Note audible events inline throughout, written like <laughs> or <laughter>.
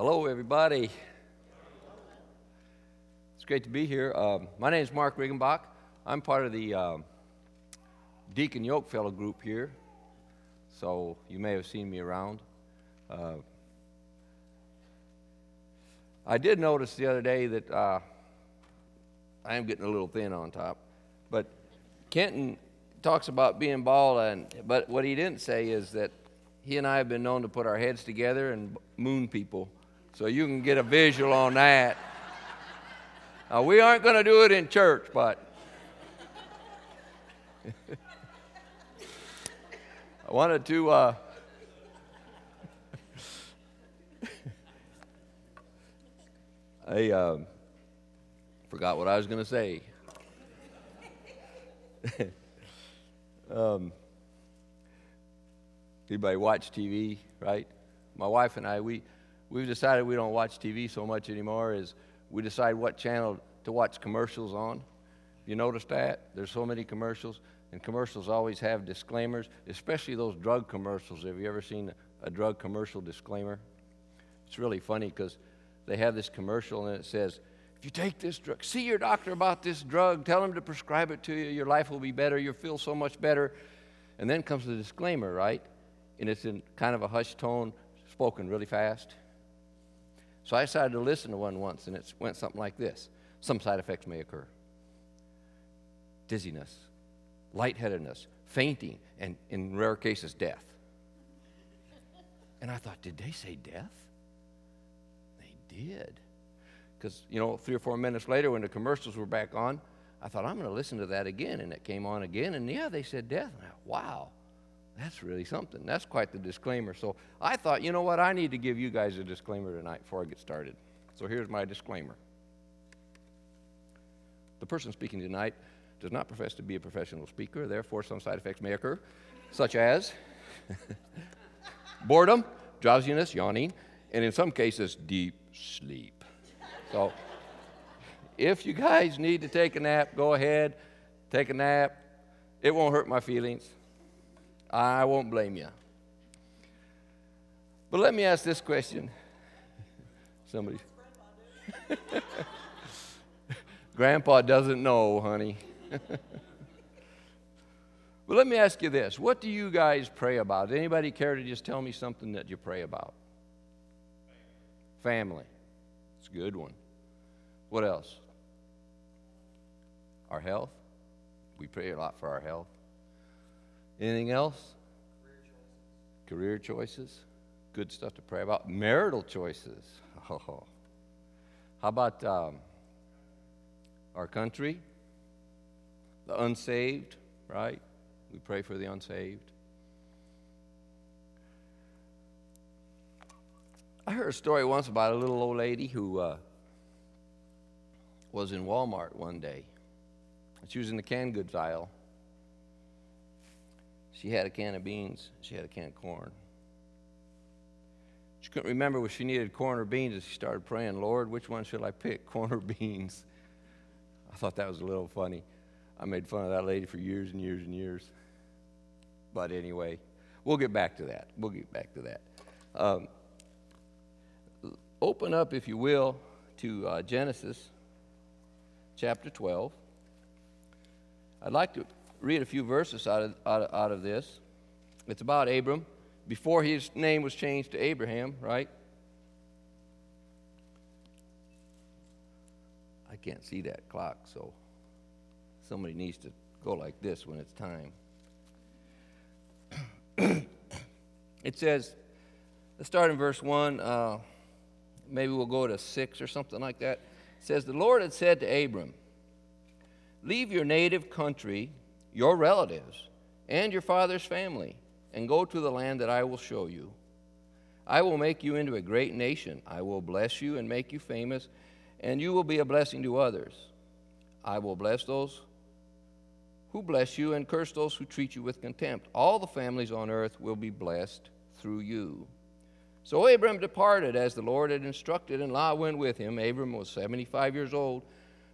Hello, everybody. It's great to be here. Um, my name is Mark Riggenbach. I'm part of the um, Deacon Yoke Fellow group here, so you may have seen me around. Uh, I did notice the other day that uh, I am getting a little thin on top, but Kenton talks about being bald, and but what he didn't say is that he and I have been known to put our heads together and moon people, so you can get a visual on that. Uh, we aren't going to do it in church, but I wanted to. Uh, <laughs> I uh, forgot what I was going to say. <laughs> um, anybody watch TV, right? My wife and I, we, we've decided we don't watch TV so much anymore is we decide what channel to watch commercials on. You notice that? There's so many commercials, and commercials always have disclaimers, especially those drug commercials. Have you ever seen a drug commercial disclaimer? It's really funny because they have this commercial and it says, if you take this drug, see your doctor about this drug, tell him to prescribe it to you, your life will be better, you'll feel so much better. And then comes the disclaimer, right? And it's in kind of a hushed tone, spoken really fast. So I decided to listen to one once, and it went something like this Some side effects may occur dizziness, lightheadedness, fainting, and in rare cases, death. And I thought, did they say death? They did. Because, you know, three or four minutes later, when the commercials were back on, I thought, I'm going to listen to that again. And it came on again. And yeah, they said death. And I, wow, that's really something. That's quite the disclaimer. So I thought, you know what? I need to give you guys a disclaimer tonight before I get started. So here's my disclaimer The person speaking tonight does not profess to be a professional speaker. Therefore, some side effects may occur, such as <laughs> boredom, drowsiness, yawning, and in some cases, deep sleep. So if you guys need to take a nap, go ahead, take a nap. It won't hurt my feelings. I won't blame you. But let me ask this question. Somebody. <laughs> Grandpa doesn't know, honey. <laughs> but let me ask you this. What do you guys pray about? Anybody care to just tell me something that you pray about? Family. It's a good one. What else? Our health. We pray a lot for our health. Anything else? Career choices. Career choices. Good stuff to pray about. Marital choices. <laughs> Oh. How about um, our country? The unsaved, right? We pray for the unsaved. I heard a story once about a little old lady who uh, was in Walmart one day. She was in the canned goods aisle. She had a can of beans, she had a can of corn. She couldn't remember if she needed corn or beans, and she started praying, Lord, which one should I pick, <laughs> corn or beans? I thought that was a little funny. I made fun of that lady for years and years and years. But anyway, we'll get back to that. We'll get back to that. Um, open up, if you will, to uh, Genesis chapter 12. I'd like to read a few verses out of, out of, out of this. It's about Abram before his name was changed to Abraham, right? I can't see that clock, so somebody needs to go like this when it's time. <clears throat> it says, let's start in verse 1. Uh, maybe we'll go to 6 or something like that It says, The Lord had said to Abram, Leave your native country, your relatives, and your father's family, and go to the land that I will show you. I will make you into a great nation. I will bless you and make you famous, and you will be a blessing to others. I will bless those who bless you and curse those who treat you with contempt. All the families on earth will be blessed through you. So Abram departed as the Lord had instructed, and Lot went with him. Abram was 75 years old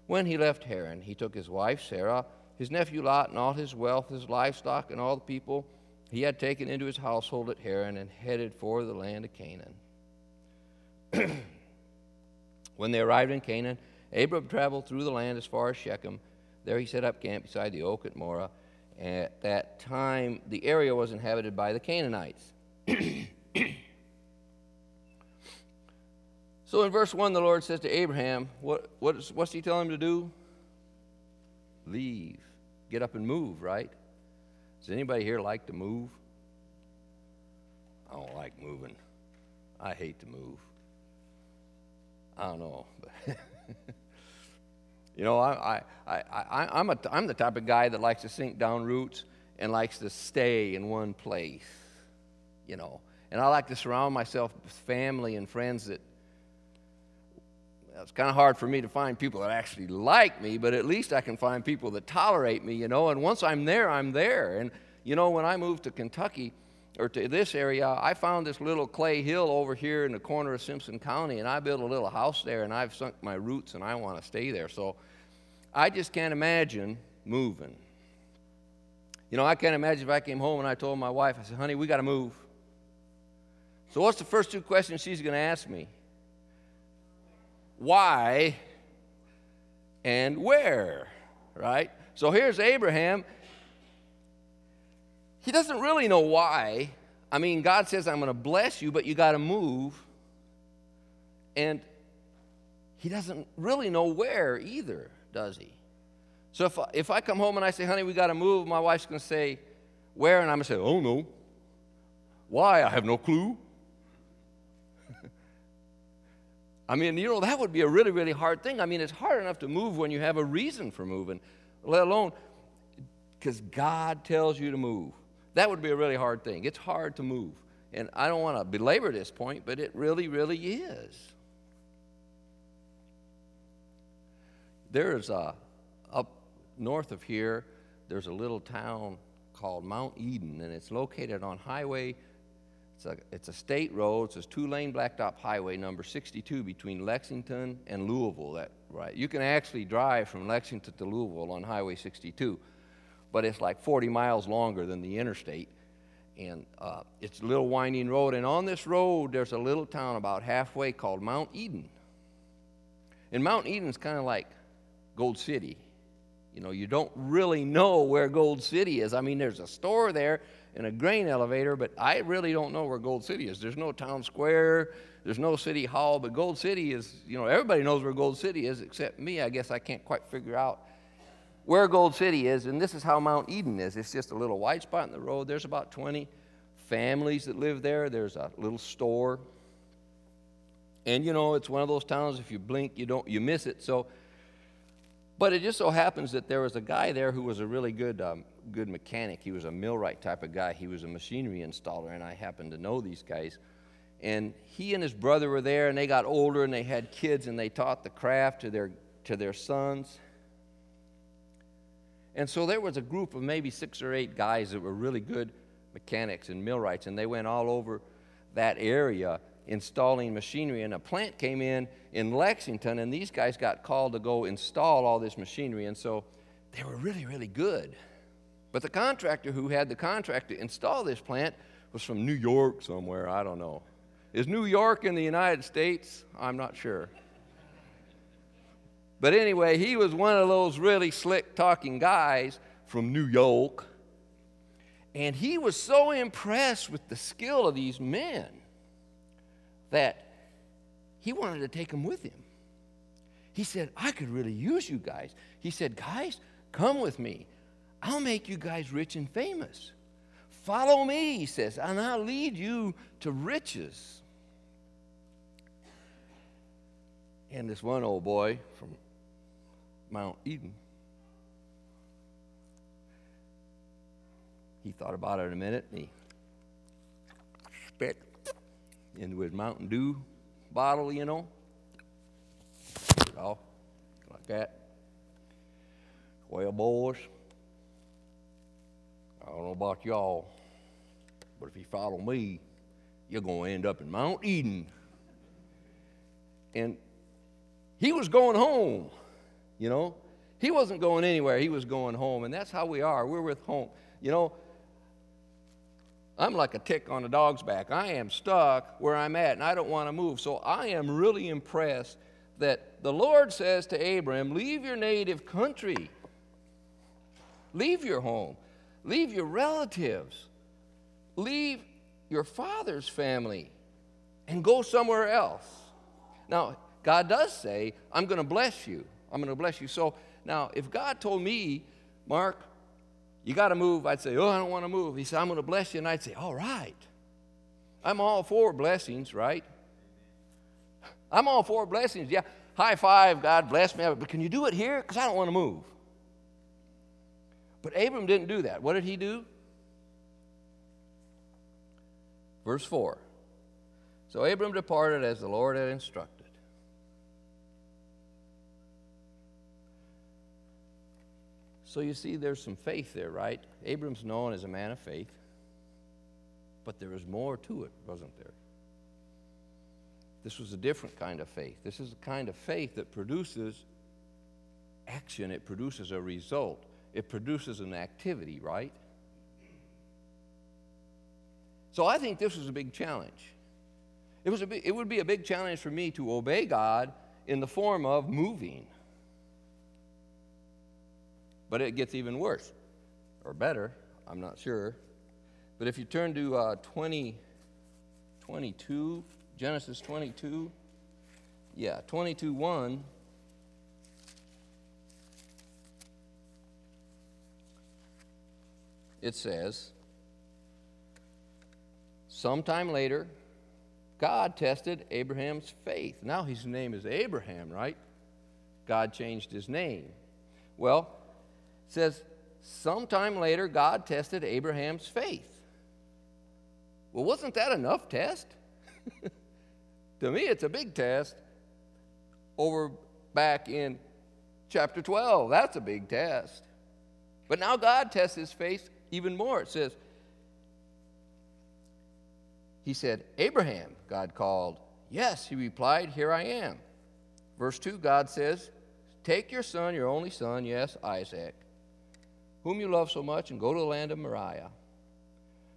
when he left Haran. He took his wife Sarah, his nephew Lot, and all his wealth, his livestock, and all the people he had taken into his household at Haran, and headed for the land of Canaan. <clears throat> when they arrived in Canaan, Abram traveled through the land as far as Shechem. There he set up camp beside the oak at Moreh. At that time, the area was inhabited by the Canaanites. <clears throat> so in verse 1, the Lord says to Abraham, what, what's, what's he telling him to do? Leave. Get up and move, right? Does anybody here like to move? I don't like moving. I hate to move. I don't know. <laughs> you know, I, I, I, I'm, a, I'm the type of guy that likes to sink down roots and likes to stay in one place, you know. And I like to surround myself with family and friends that it's kind of hard for me to find people that actually like me, but at least I can find people that tolerate me, you know. And once I'm there, I'm there. And, you know, when I moved to Kentucky, or to this area, I found this little clay hill over here in the corner of Simpson County, and I built a little house there, and I've sunk my roots, and I want to stay there. So I just can't imagine moving. You know, I can't imagine if I came home and I told my wife, I said, honey, we got to move. So, what's the first two questions she's going to ask me? Why and where, right? So, here's Abraham he doesn't really know why. I mean, God says, I'm going to bless you, but you got to move. And he doesn't really know where either, does he? So if, if I come home and I say, honey, we got to move, my wife's going to say, where? And I'm going to say, oh, no. Why? I have no clue. I mean, you know, that would be a really, really hard thing. I mean, it's hard enough to move when you have a reason for moving, let alone because God tells you to move. That would be a really hard thing. It's hard to move. And I don't want to belabor this point, but it really, really is. There is a, up north of here, there's a little town called Mount Eden, and it's located on Highway, it's a, it's a state road, it's a two lane blacktop highway number 62 between Lexington and Louisville. That, right. You can actually drive from Lexington to Louisville on Highway 62 but it's like 40 miles longer than the interstate. And uh, it's a little winding road. And on this road, there's a little town about halfway called Mount Eden. And Mount Eden's kind of like Gold City. You know, you don't really know where Gold City is. I mean, there's a store there and a grain elevator, but I really don't know where Gold City is. There's no town square, there's no city hall, but Gold City is, you know, everybody knows where Gold City is except me. I guess I can't quite figure out where Gold City is, and this is how Mount Eden is. It's just a little white spot in the road. There's about 20 families that live there. There's a little store. And you know, it's one of those towns if you blink, you don't you miss it. So but it just so happens that there was a guy there who was a really good um, good mechanic. He was a millwright type of guy. He was a machinery installer, and I happened to know these guys. And he and his brother were there, and they got older, and they had kids, and they taught the craft to their to their sons. And so there was a group of maybe six or eight guys that were really good mechanics and millwrights, and they went all over that area installing machinery. And a plant came in in Lexington, and these guys got called to go install all this machinery. And so they were really, really good. But the contractor who had the contract to install this plant was from New York somewhere, I don't know. Is New York in the United States? I'm not sure. But anyway, he was one of those really slick talking guys from New York. And he was so impressed with the skill of these men that he wanted to take them with him. He said, I could really use you guys. He said, Guys, come with me. I'll make you guys rich and famous. Follow me, he says, and I'll lead you to riches. And this one old boy from Mount Eden. He thought about it a minute and he into his Mountain Dew bottle, you know. Off like that. Well, boys, I don't know about y'all, but if you follow me, you're going to end up in Mount Eden. And he was going home. You know, he wasn't going anywhere, he was going home. And that's how we are. We're with home. You know, I'm like a tick on a dog's back. I am stuck where I'm at and I don't want to move. So I am really impressed that the Lord says to Abram, Leave your native country, leave your home, leave your relatives, leave your father's family, and go somewhere else. Now, God does say, I'm going to bless you. I'm going to bless you. So now, if God told me, Mark, you got to move, I'd say, Oh, I don't want to move. He said, I'm going to bless you. And I'd say, All right. I'm all for blessings, right? I'm all for blessings. Yeah, high five, God bless me. But can you do it here? Because I don't want to move. But Abram didn't do that. What did he do? Verse 4. So Abram departed as the Lord had instructed. So you see, there's some faith there, right? Abram's known as a man of faith, but there was more to it, wasn't there? This was a different kind of faith. This is a kind of faith that produces action, it produces a result, it produces an activity, right? So I think this was a big challenge. It, was a big, it would be a big challenge for me to obey God in the form of moving. But it gets even worse, or better, I'm not sure. But if you turn to uh, 20, 22, Genesis 22, yeah, 22 1. It says, sometime later, God tested Abraham's faith. Now his name is Abraham, right? God changed his name. Well, says, sometime later, God tested Abraham's faith. Well, wasn't that enough test? <laughs> to me, it's a big test. Over back in chapter 12, that's a big test. But now God tests his faith even more. It says, He said, Abraham, God called. Yes, he replied, Here I am. Verse 2, God says, Take your son, your only son, yes, Isaac whom you love so much, and go to the land of Moriah.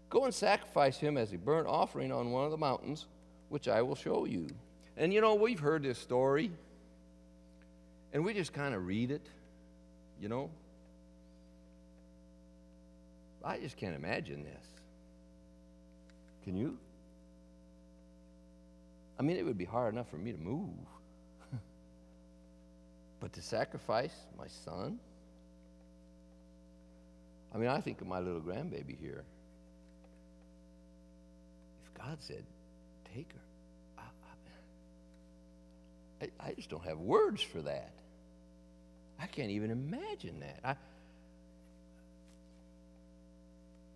Go and sacrifice him as a burnt offering on one of the mountains, which I will show you. And you know, we've heard this story, and we just kind of read it, you know. I just can't imagine this. Can you? I mean, it would be hard enough for me to move. <laughs> but to sacrifice my son? I mean, I think of my little grandbaby here. If God said, take her, I, I, I just don't have words for that. I can't even imagine that. I,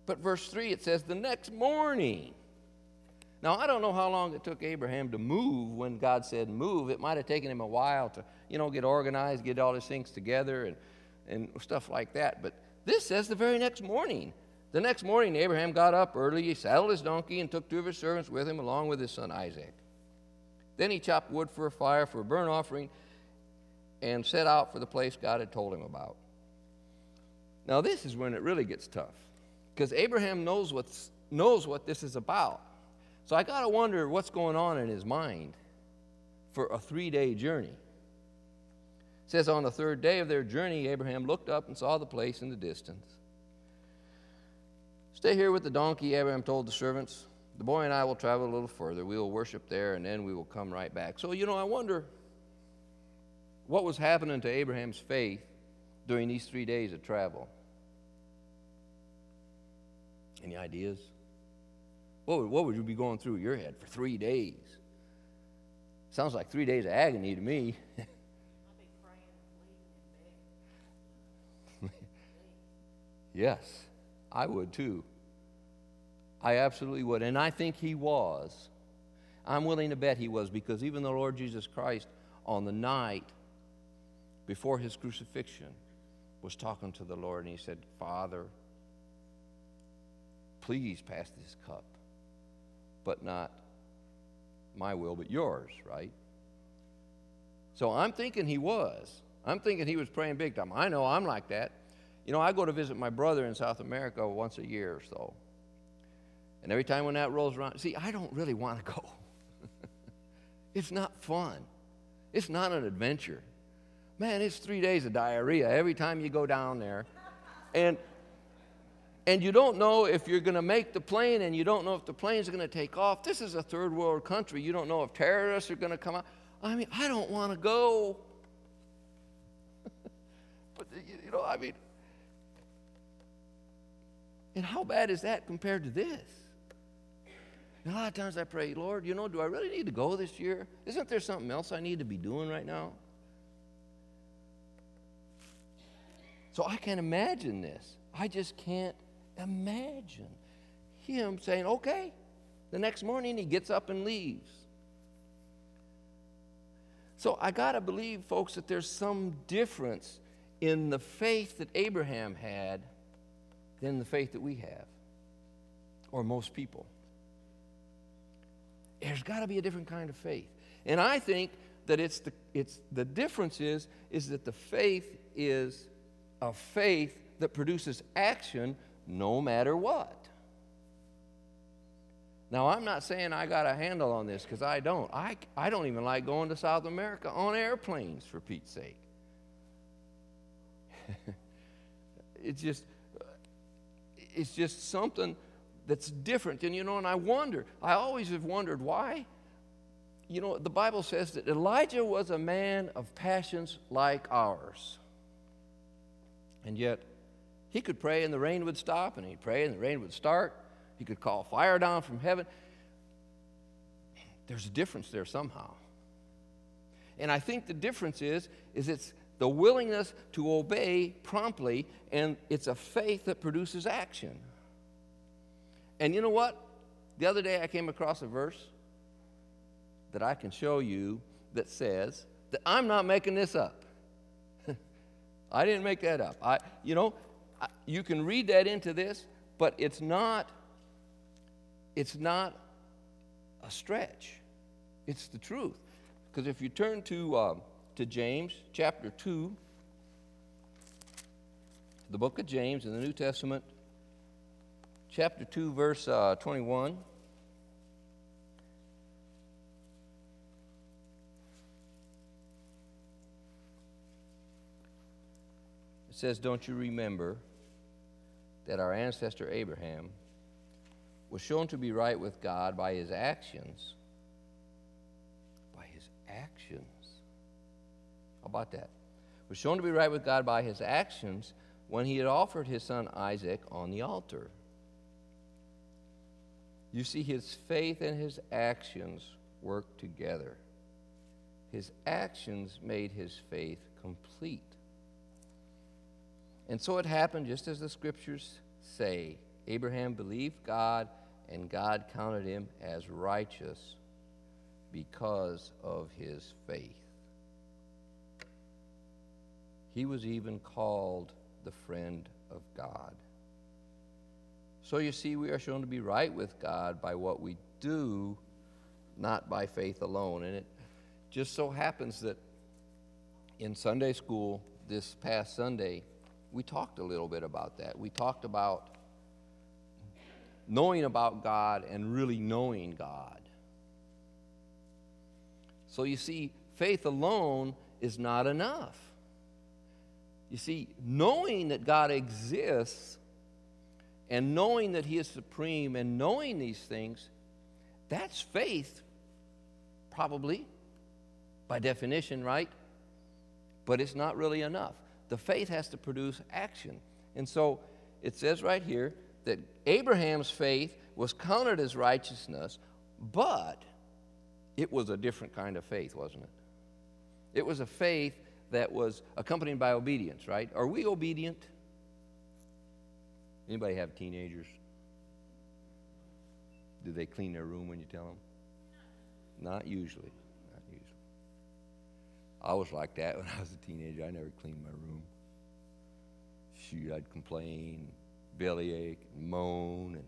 but verse 3, it says, the next morning. Now, I don't know how long it took Abraham to move when God said move. It might have taken him a while to, you know, get organized, get all his things together and, and stuff like that. But this says the very next morning. The next morning, Abraham got up early, he saddled his donkey, and took two of his servants with him, along with his son Isaac. Then he chopped wood for a fire for a burnt offering and set out for the place God had told him about. Now, this is when it really gets tough because Abraham knows, what's, knows what this is about. So I got to wonder what's going on in his mind for a three day journey says, On the third day of their journey, Abraham looked up and saw the place in the distance. Stay here with the donkey, Abraham told the servants. The boy and I will travel a little further. We will worship there, and then we will come right back. So, you know, I wonder what was happening to Abraham's faith during these three days of travel. Any ideas? What would, what would you be going through your head for three days? Sounds like three days of agony to me. <laughs> Yes, I would too. I absolutely would. And I think he was. I'm willing to bet he was because even the Lord Jesus Christ, on the night before his crucifixion, was talking to the Lord and he said, Father, please pass this cup, but not my will, but yours, right? So I'm thinking he was. I'm thinking he was praying big time. I know I'm like that. You know, I go to visit my brother in South America once a year or so. And every time when that rolls around, see, I don't really want to go. <laughs> it's not fun. It's not an adventure. Man, it's three days of diarrhea every time you go down there. And and you don't know if you're going to make the plane and you don't know if the plane's going to take off. This is a third world country. You don't know if terrorists are going to come out. I mean, I don't want to go. <laughs> but, you know, I mean, and how bad is that compared to this? And a lot of times I pray, Lord, you know, do I really need to go this year? Isn't there something else I need to be doing right now? So I can't imagine this. I just can't imagine him saying, okay. The next morning he gets up and leaves. So I got to believe, folks, that there's some difference in the faith that Abraham had than the faith that we have, or most people. There's got to be a different kind of faith. And I think that it's the, it's, the difference is, is that the faith is a faith that produces action no matter what. Now, I'm not saying I got a handle on this because I don't. I, I don't even like going to South America on airplanes, for Pete's sake. <laughs> it's just, it's just something that's different. And you know, and I wonder, I always have wondered why. You know, the Bible says that Elijah was a man of passions like ours. And yet, he could pray and the rain would stop, and he'd pray and the rain would start. He could call fire down from heaven. There's a difference there somehow. And I think the difference is, is it's the willingness to obey promptly, and it's a faith that produces action. And you know what? The other day I came across a verse that I can show you that says that I'm not making this up. <laughs> I didn't make that up. I, you know, I, you can read that into this, but it's not. It's not a stretch. It's the truth. Because if you turn to um, to James chapter two, the book of James in the New Testament, chapter 2, verse uh, 21. It says, Don't you remember that our ancestor Abraham was shown to be right with God by his actions? How about that? Was shown to be right with God by his actions when he had offered his son Isaac on the altar. You see, his faith and his actions work together. His actions made his faith complete. And so it happened just as the scriptures say Abraham believed God, and God counted him as righteous because of his faith. He was even called the friend of God. So you see, we are shown to be right with God by what we do, not by faith alone. And it just so happens that in Sunday school this past Sunday, we talked a little bit about that. We talked about knowing about God and really knowing God. So you see, faith alone is not enough. You see, knowing that God exists and knowing that He is supreme and knowing these things, that's faith, probably, by definition, right? But it's not really enough. The faith has to produce action. And so it says right here that Abraham's faith was counted as righteousness, but it was a different kind of faith, wasn't it? It was a faith that was accompanied by obedience, right? Are we obedient? Anybody have teenagers? Do they clean their room when you tell them? Not usually. Not usually. I was like that <laughs> when I was a teenager. I never cleaned my room. Shoot, I'd complain, bellyache, and moan, and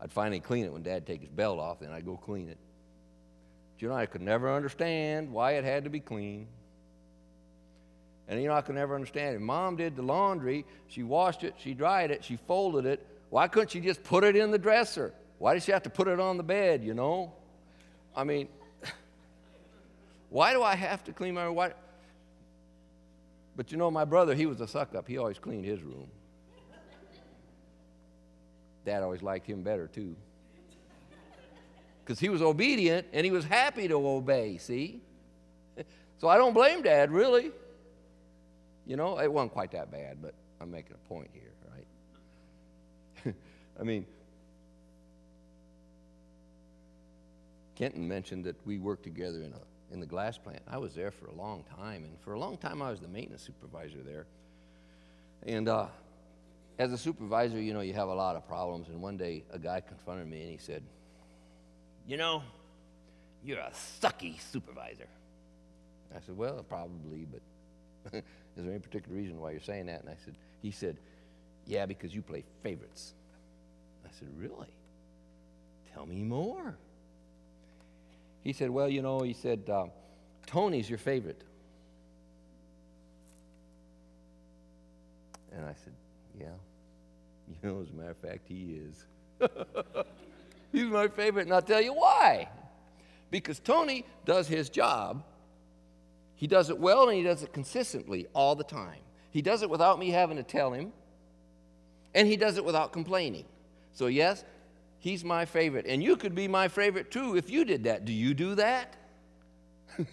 I'd finally clean it when Dad take his belt off. Then I'd go clean it. You know, I could never understand why it had to be clean. And you know, I could never understand it. Mom did the laundry. She washed it, she dried it, she folded it. why couldn't she just put it in the dresser? Why did she have to put it on the bed, you know? I mean, <laughs> why do I have to clean my room? Why? But you know, my brother, he was a suck up. He always cleaned his room. Dad always liked him better, too. Because he was obedient and he was happy to obey, see? So I don't blame Dad, really. You know, it wasn't quite that bad, but I'm making a point here, right? <laughs> I mean, Kenton mentioned that we worked together in, a, in the glass plant. I was there for a long time, and for a long time I was the maintenance supervisor there. And uh, as a supervisor, you know, you have a lot of problems. And one day a guy confronted me and he said, You know, you're a sucky supervisor. I said, Well, probably, but <laughs> is there any particular reason why you're saying that? And I said, He said, Yeah, because you play favorites. I said, Really? Tell me more. He said, Well, you know, he said, uh, Tony's your favorite. And I said, Yeah. <laughs> You know, as a matter of fact, he is. <laughs> He's my favorite, and I'll tell you why. Because Tony does his job. He does it well and he does it consistently all the time. He does it without me having to tell him, and he does it without complaining. So, yes, he's my favorite. And you could be my favorite too if you did that. Do you do that? <laughs>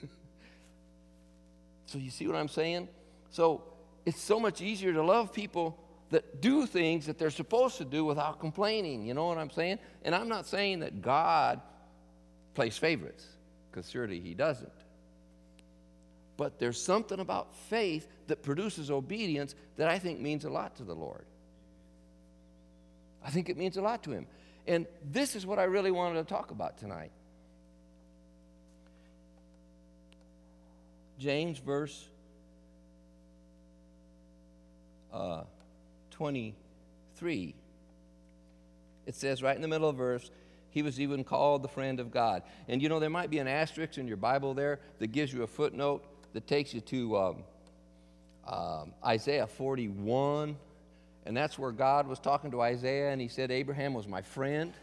so, you see what I'm saying? So, it's so much easier to love people that do things that they're supposed to do without complaining. You know what I'm saying? And I'm not saying that God plays favorites, because surely He doesn't. But there's something about faith that produces obedience that I think means a lot to the Lord. I think it means a lot to Him. And this is what I really wanted to talk about tonight. James, verse uh, 23. It says right in the middle of verse, he was even called the friend of God. And you know, there might be an asterisk in your Bible there that gives you a footnote that takes you to um, um, Isaiah 41. And that's where God was talking to Isaiah, and he said, Abraham was my friend.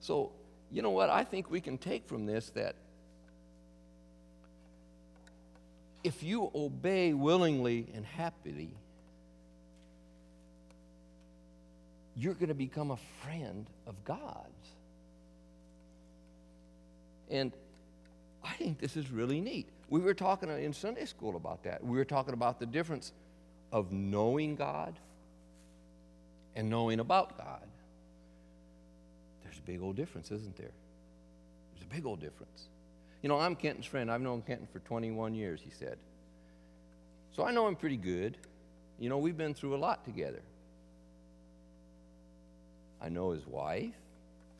So, you know what? I think we can take from this that if you obey willingly and happily, you're going to become a friend of God's. And I think this is really neat. We were talking in Sunday school about that. We were talking about the difference of knowing God and knowing about God. There's a big old difference, isn't there? There's a big old difference. You know, I'm Kenton's friend. I've known Kenton for 21 years, he said. So I know him pretty good. You know, we've been through a lot together. I know his wife.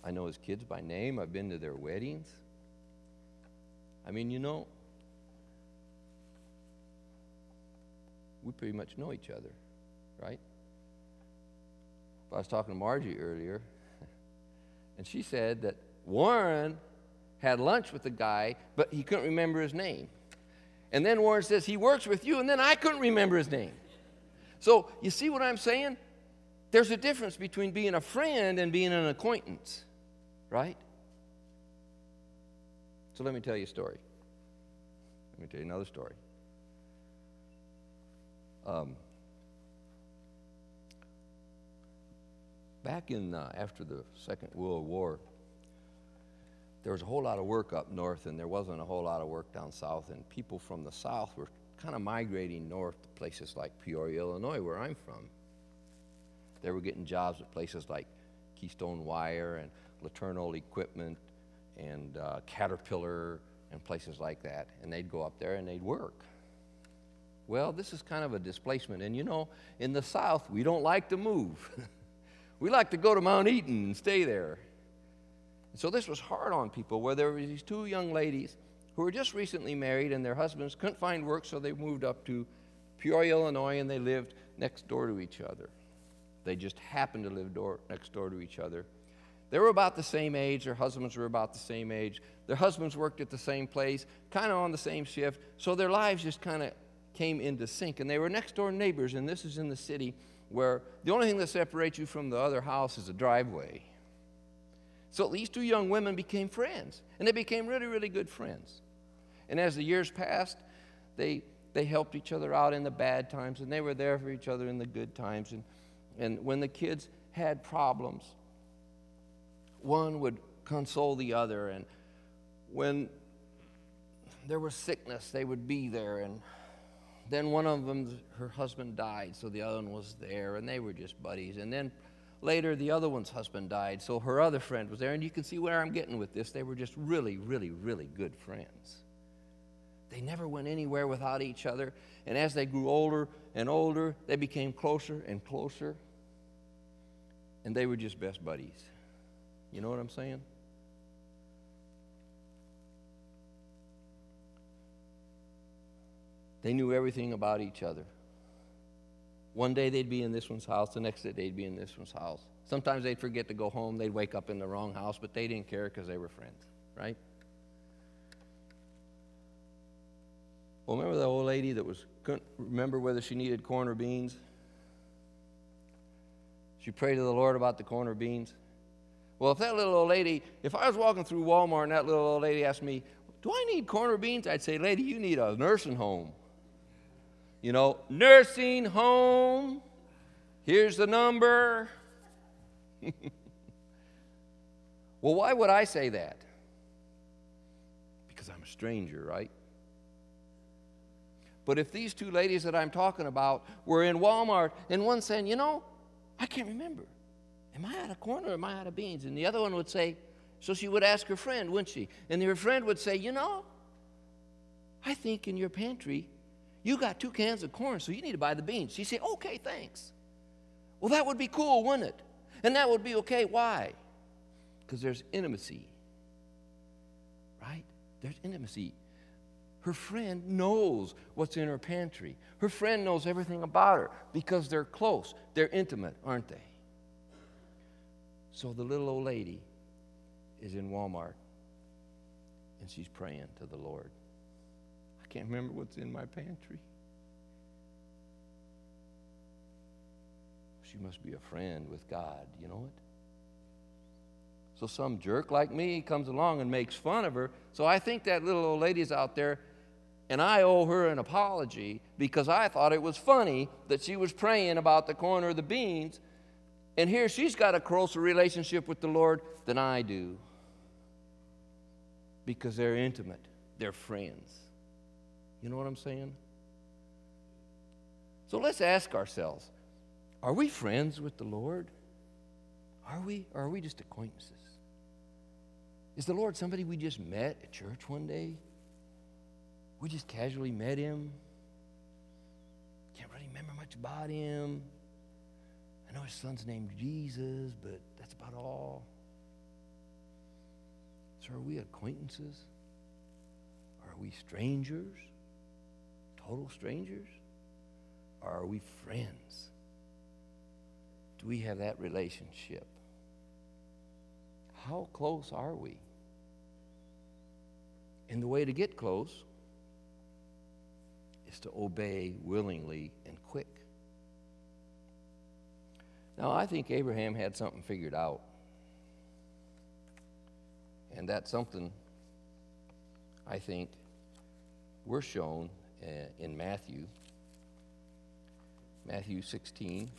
I know his kids by name. I've been to their weddings. I mean, you know, we pretty much know each other, right? I was talking to Margie earlier, <laughs> and she said that Warren had lunch with the guy, but he couldn't remember his name. And then Warren says, He works with you, and then I couldn't remember his name. So, you see what I'm saying? There's a difference between being a friend and being an acquaintance, right? So, let me tell you a story. Let me tell you another story. Um, back in uh, after the Second World War, there was a whole lot of work up north, and there wasn't a whole lot of work down south. And people from the south were kind of migrating north to places like Peoria, Illinois, where I'm from. They were getting jobs at places like Keystone Wire and LeTourneau Equipment and uh, Caterpillar and places like that. And they'd go up there and they'd work. Well, this is kind of a displacement. And you know, in the South, we don't like to move. <laughs> we like to go to Mount Eden and stay there. So this was hard on people where there were these two young ladies who were just recently married and their husbands couldn't find work, so they moved up to Peoria, Illinois, and they lived next door to each other. They just happened to live door, next door to each other. They were about the same age, their husbands were about the same age. Their husbands worked at the same place, kind of on the same shift, so their lives just kind of came into sync. And they were next door neighbors, and this is in the city where the only thing that separates you from the other house is a driveway. So these two young women became friends, and they became really, really good friends. And as the years passed, they, they helped each other out in the bad times, and they were there for each other in the good times. And, and when the kids had problems, one would console the other. And when there was sickness, they would be there. And then one of them, her husband died, so the other one was there, and they were just buddies. And then later, the other one's husband died, so her other friend was there. And you can see where I'm getting with this. They were just really, really, really good friends. They never went anywhere without each other. And as they grew older and older, they became closer and closer. And they were just best buddies. You know what I'm saying? They knew everything about each other. One day they'd be in this one's house, the next day they'd be in this one's house. Sometimes they'd forget to go home, they'd wake up in the wrong house, but they didn't care because they were friends, right? Well, remember the old lady that was couldn't remember whether she needed corn or beans? She prayed to the Lord about the corn or beans. Well, if that little old lady, if I was walking through Walmart and that little old lady asked me, Do I need corn or beans? I'd say, Lady, you need a nursing home. You know, nursing home. Here's the number. <laughs> well, why would I say that? Because I'm a stranger, right? But if these two ladies that I'm talking about were in Walmart and one saying, you know, I can't remember. Am I out of corn or am I out of beans? And the other one would say, so she would ask her friend, wouldn't she? And her friend would say, you know, I think in your pantry you got two cans of corn, so you need to buy the beans. She said, Okay, thanks. Well, that would be cool, wouldn't it? And that would be okay. Why? Because there's intimacy. Right? There's intimacy. Her friend knows what's in her pantry. Her friend knows everything about her because they're close. They're intimate, aren't they? So the little old lady is in Walmart and she's praying to the Lord can't remember what's in my pantry. She must be a friend with God, you know it? So some jerk like me comes along and makes fun of her. So I think that little old lady's out there, and I owe her an apology because I thought it was funny that she was praying about the corner of the beans. And here she's got a closer relationship with the Lord than I do because they're intimate, they're friends. You know what I'm saying? So let's ask ourselves are we friends with the Lord? Are we? Or are we just acquaintances? Is the Lord somebody we just met at church one day? We just casually met him. Can't really remember much about him. I know his son's named Jesus, but that's about all. So are we acquaintances? Are we strangers? Total strangers? Or are we friends? Do we have that relationship? How close are we? And the way to get close is to obey willingly and quick. Now, I think Abraham had something figured out. And that something, I think, we're shown Uh, in Matthew. Matthew 16.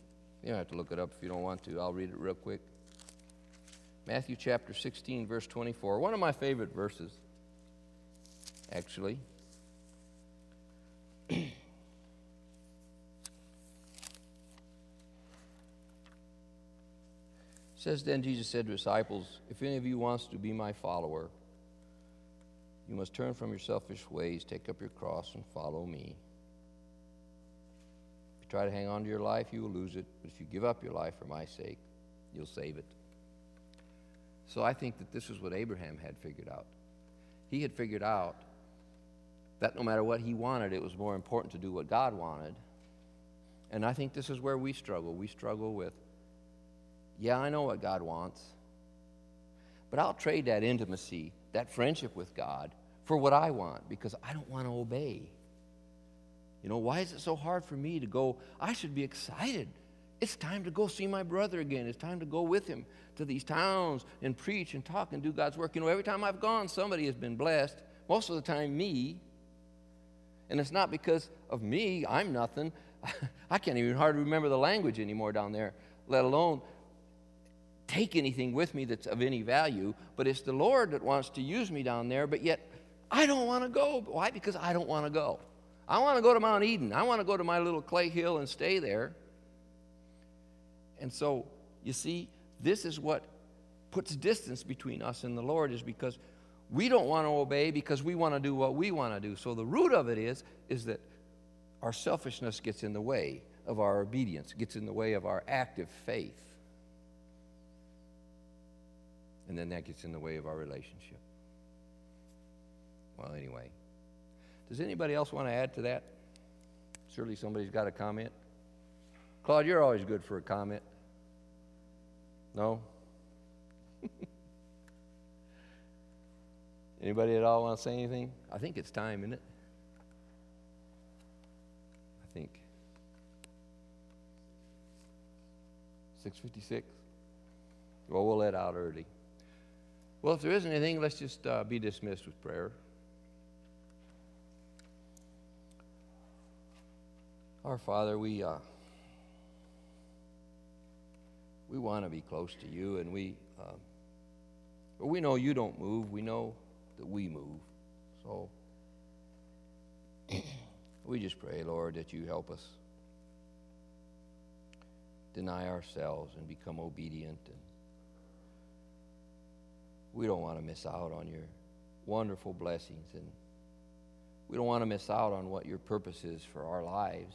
You don't have to look it up if you don't want to. I'll read it real quick. Matthew chapter 16, verse 24. One of my favorite verses, actually. <clears throat> says then Jesus said to disciples, If any of you wants to be my follower, you must turn from your selfish ways, take up your cross, and follow me. If you try to hang on to your life, you will lose it. But if you give up your life for my sake, you'll save it. So I think that this is what Abraham had figured out. He had figured out that no matter what he wanted, it was more important to do what God wanted. And I think this is where we struggle. We struggle with, yeah, I know what God wants, but I'll trade that intimacy that friendship with God for what I want because I don't want to obey. You know, why is it so hard for me to go? I should be excited. It's time to go see my brother again. It's time to go with him to these towns and preach and talk and do God's work. You know, every time I've gone, somebody has been blessed. Most of the time, me. And it's not because of me, I'm nothing. <laughs> I can't even hardly remember the language anymore down there, let alone take anything with me that's of any value. But it's the Lord that wants to use me down there, but yet I don't want to go. Why? Because I don't want to go. I want to go to Mount Eden. I want to go to my little clay hill and stay there. And so, you see, this is what puts distance between us and the Lord is because we don't want to obey because we want to do what we want to do. So the root of it is is that our selfishness gets in the way of our obedience, gets in the way of our active faith. And then that gets in the way of our relationship. Well, anyway. Does anybody else want to add to that? Surely somebody's got a comment. Claude, you're always good for a comment. No? <laughs> Anybody at all want to say anything? I think it's time, isn't it? I think. 656? Well, we'll let out early. Well, if there isn't anything, let's just uh, be dismissed with prayer. Our Father, we. Uh, we want to be close to you, and we, uh, but we know you don't move. We know that we move. So <clears throat> we just pray, Lord, that you help us deny ourselves and become obedient. And we don't want to miss out on your wonderful blessings, and we don't want to miss out on what your purpose is for our lives.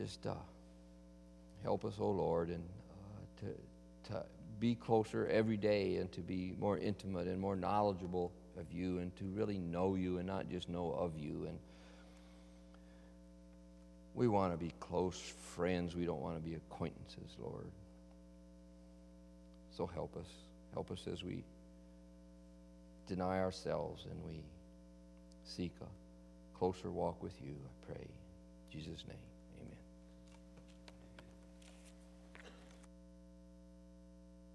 Just. Uh, Help us, O oh Lord, and uh, to, to be closer every day and to be more intimate and more knowledgeable of you and to really know you and not just know of you. And we want to be close friends. We don't want to be acquaintances, Lord. So help us. Help us as we deny ourselves and we seek a closer walk with you, I pray. In Jesus' name.